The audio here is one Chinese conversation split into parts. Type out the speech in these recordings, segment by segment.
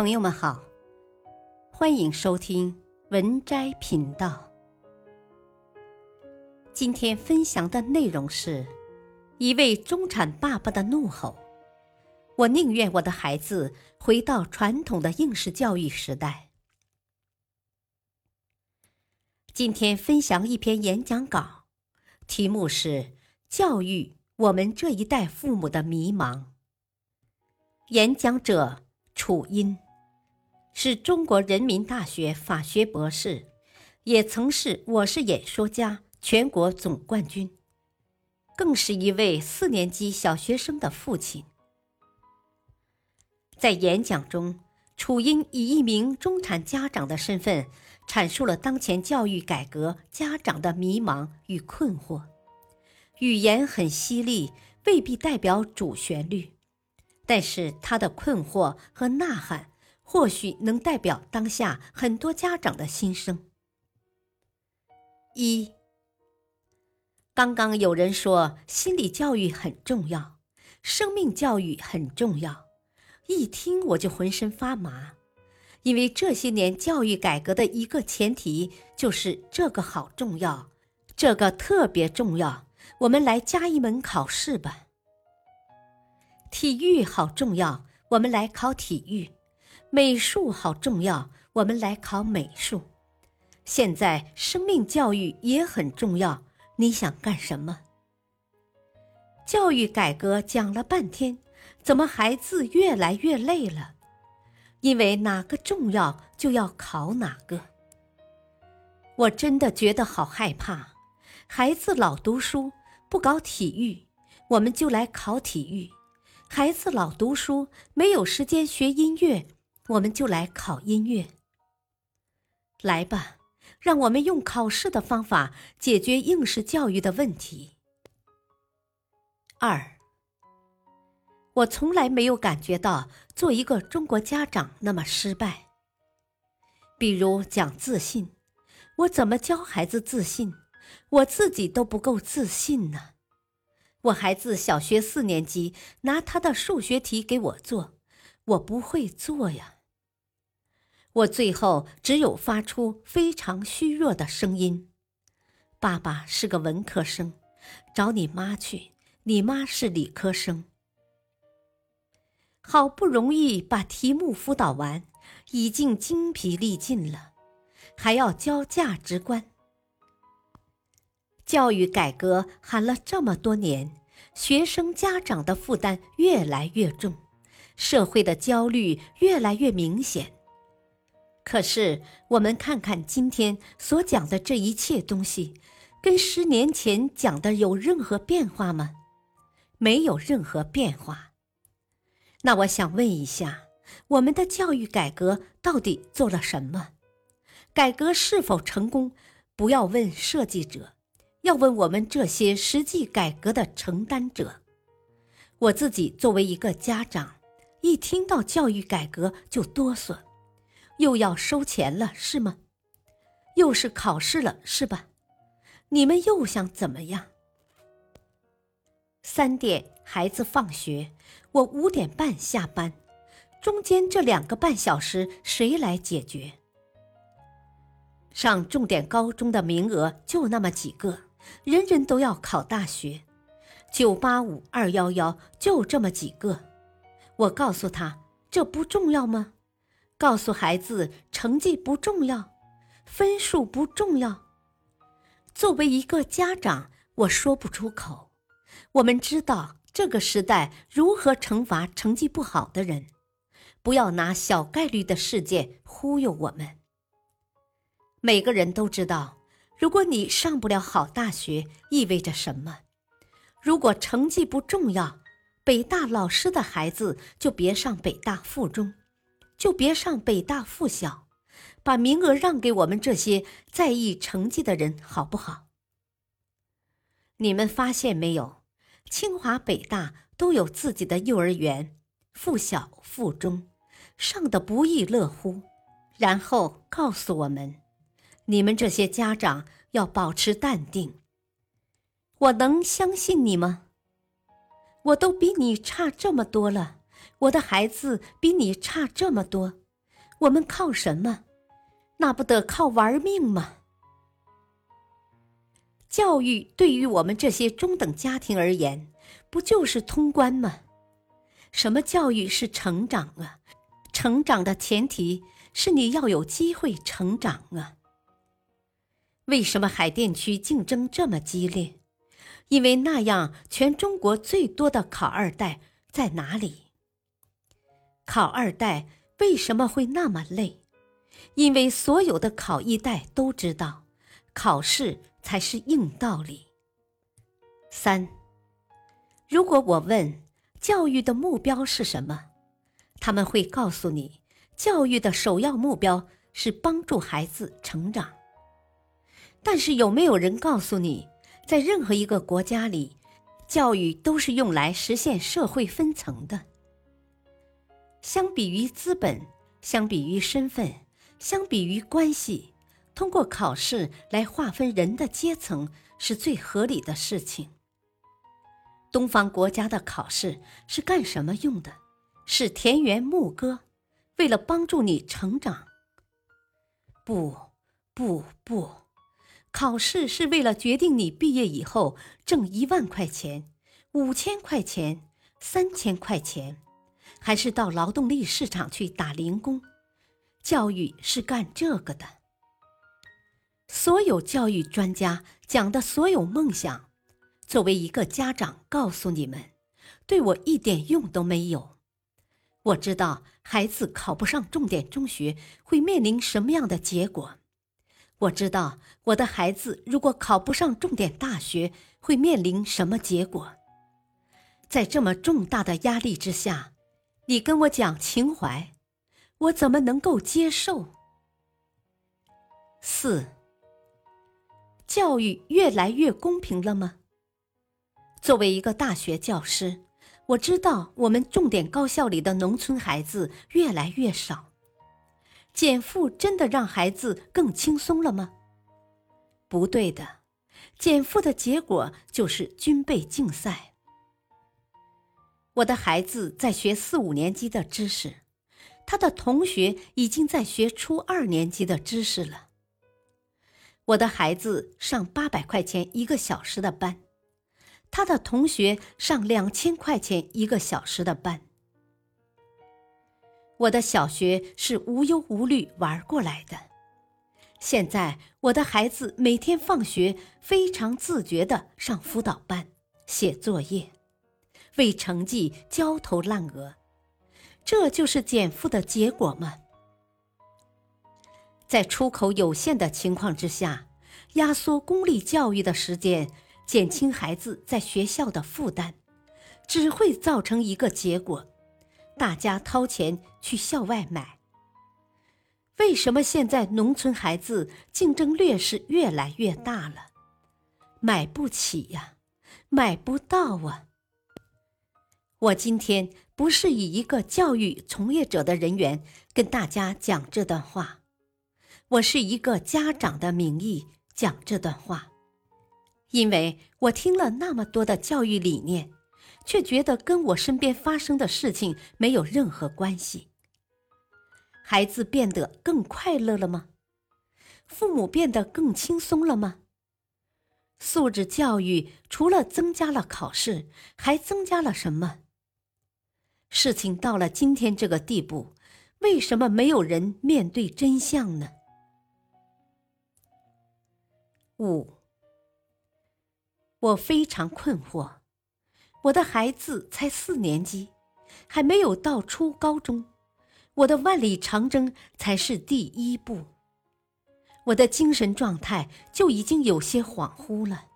朋友们好，欢迎收听文摘频道。今天分享的内容是一位中产爸爸的怒吼：“我宁愿我的孩子回到传统的应试教育时代。”今天分享一篇演讲稿，题目是“教育我们这一代父母的迷茫”。演讲者。楚音是中国人民大学法学博士，也曾是《我是演说家》全国总冠军，更是一位四年级小学生的父亲。在演讲中，楚音以一名中产家长的身份，阐述了当前教育改革家长的迷茫与困惑，语言很犀利，未必代表主旋律。但是他的困惑和呐喊，或许能代表当下很多家长的心声。一，刚刚有人说心理教育很重要，生命教育很重要，一听我就浑身发麻，因为这些年教育改革的一个前提就是这个好重要，这个特别重要，我们来加一门考试吧。体育好重要，我们来考体育；美术好重要，我们来考美术。现在生命教育也很重要，你想干什么？教育改革讲了半天，怎么孩子越来越累了？因为哪个重要就要考哪个。我真的觉得好害怕，孩子老读书不搞体育，我们就来考体育。孩子老读书，没有时间学音乐，我们就来考音乐。来吧，让我们用考试的方法解决应试教育的问题。二，我从来没有感觉到做一个中国家长那么失败。比如讲自信，我怎么教孩子自信？我自己都不够自信呢。我孩子小学四年级拿他的数学题给我做，我不会做呀。我最后只有发出非常虚弱的声音：“爸爸是个文科生，找你妈去，你妈是理科生。”好不容易把题目辅导完，已经精疲力尽了，还要教价值观。教育改革喊了这么多年，学生家长的负担越来越重，社会的焦虑越来越明显。可是，我们看看今天所讲的这一切东西，跟十年前讲的有任何变化吗？没有任何变化。那我想问一下，我们的教育改革到底做了什么？改革是否成功？不要问设计者。要问我们这些实际改革的承担者，我自己作为一个家长，一听到教育改革就哆嗦，又要收钱了是吗？又是考试了是吧？你们又想怎么样？三点孩子放学，我五点半下班，中间这两个半小时谁来解决？上重点高中的名额就那么几个。人人都要考大学，九八五二幺幺就这么几个。我告诉他，这不重要吗？告诉孩子，成绩不重要，分数不重要。作为一个家长，我说不出口。我们知道这个时代如何惩罚成绩不好的人，不要拿小概率的事件忽悠我们。每个人都知道。如果你上不了好大学，意味着什么？如果成绩不重要，北大老师的孩子就别上北大附中，就别上北大附小，把名额让给我们这些在意成绩的人，好不好？你们发现没有？清华、北大都有自己的幼儿园、附小、附中，上的不亦乐乎，然后告诉我们。你们这些家长要保持淡定。我能相信你吗？我都比你差这么多了，我的孩子比你差这么多，我们靠什么？那不得靠玩命吗？教育对于我们这些中等家庭而言，不就是通关吗？什么教育是成长啊？成长的前提是你要有机会成长啊。为什么海淀区竞争这么激烈？因为那样，全中国最多的考二代在哪里？考二代为什么会那么累？因为所有的考一代都知道，考试才是硬道理。三，如果我问教育的目标是什么，他们会告诉你，教育的首要目标是帮助孩子成长。但是有没有人告诉你？在任何一个国家里，教育都是用来实现社会分层的。相比于资本，相比于身份，相比于关系，通过考试来划分人的阶层是最合理的事情。东方国家的考试是干什么用的？是田园牧歌，为了帮助你成长。不，不，不。考试是为了决定你毕业以后挣一万块钱、五千块钱、三千块钱，还是到劳动力市场去打零工。教育是干这个的。所有教育专家讲的所有梦想，作为一个家长告诉你们，对我一点用都没有。我知道孩子考不上重点中学会面临什么样的结果。我知道我的孩子如果考不上重点大学会面临什么结果。在这么重大的压力之下，你跟我讲情怀，我怎么能够接受？四，教育越来越公平了吗？作为一个大学教师，我知道我们重点高校里的农村孩子越来越少。减负真的让孩子更轻松了吗？不对的，减负的结果就是军备竞赛。我的孩子在学四五年级的知识，他的同学已经在学初二年级的知识了。我的孩子上八百块钱一个小时的班，他的同学上两千块钱一个小时的班。我的小学是无忧无虑玩过来的，现在我的孩子每天放学非常自觉的上辅导班写作业，为成绩焦头烂额，这就是减负的结果吗？在出口有限的情况之下，压缩公立教育的时间，减轻孩子在学校的负担，只会造成一个结果。大家掏钱去校外买。为什么现在农村孩子竞争劣势越来越大了？买不起呀，买不到啊！我今天不是以一个教育从业者的人员跟大家讲这段话，我是一个家长的名义讲这段话，因为我听了那么多的教育理念。却觉得跟我身边发生的事情没有任何关系。孩子变得更快乐了吗？父母变得更轻松了吗？素质教育除了增加了考试，还增加了什么？事情到了今天这个地步，为什么没有人面对真相呢？五，我非常困惑。我的孩子才四年级，还没有到初高中，我的万里长征才是第一步。我的精神状态就已经有些恍惚了。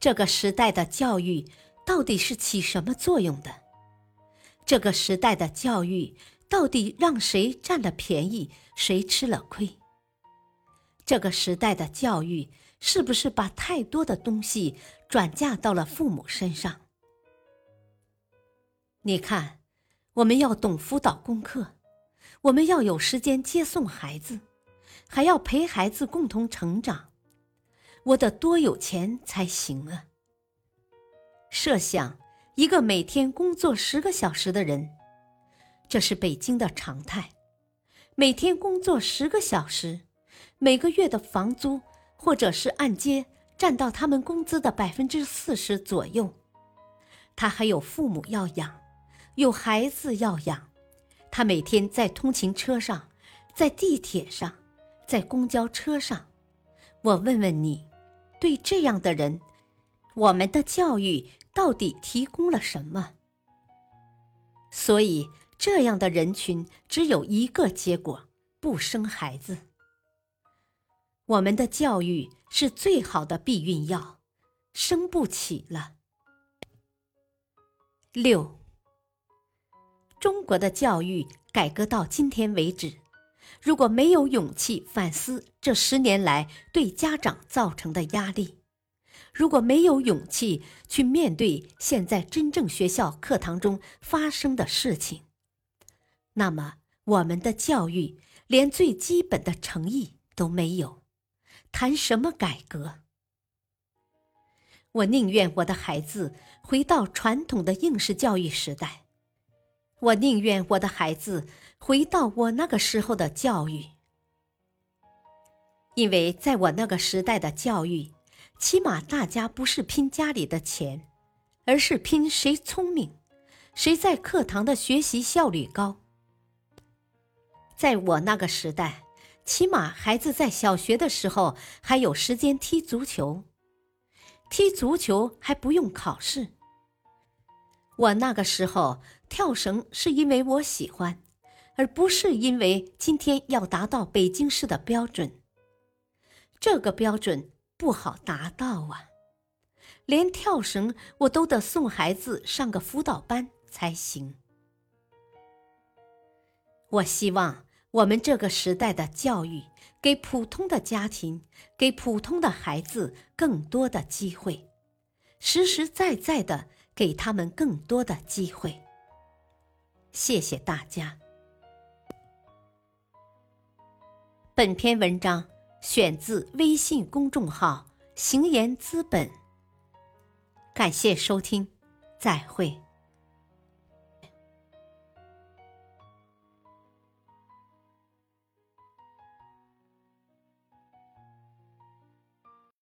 这个时代的教育到底是起什么作用的？这个时代的教育到底让谁占了便宜，谁吃了亏？这个时代的教育。是不是把太多的东西转嫁到了父母身上？你看，我们要懂辅导功课，我们要有时间接送孩子，还要陪孩子共同成长，我得多有钱才行啊！设想一个每天工作十个小时的人，这是北京的常态，每天工作十个小时，每个月的房租或者是按揭占到他们工资的百分之四十左右。他还有父母要养，有孩子要养。他每天在通勤车上，在地铁上，在公交车上。我问问你，对这样的人，我们的教育到底提供了什么？所以，这样的人群只有一个结果：不生孩子。我们的教育是最好的避孕药，生不起了。六。中国的教育改革到今天为止，如果没有勇气反思这十年来对家长造成的压力，如果没有勇气去面对现在真正学校课堂中发生的事情，那么我们的教育连最基本的诚意都没有，谈什么改革？我宁愿我的孩子回到传统的应试教育时代。我宁愿我的孩子回到我那个时候的教育，因为在我那个时代的教育，起码大家不是拼家里的钱，而是拼谁聪明，谁在课堂的学习效率高。在我那个时代，起码孩子在小学的时候还有时间踢足球，踢足球还不用考试。我那个时候跳绳是因为我喜欢，而不是因为今天要达到北京市的标准。这个标准不好达到啊，连跳绳我都得送孩子上个辅导班才行。我希望我们这个时代的教育给普通的家庭、给普通的孩子更多的机会，实实在在的。给他们更多的机会。谢谢大家。本篇文章选自微信公众号“行研资本”。感谢收听，再会。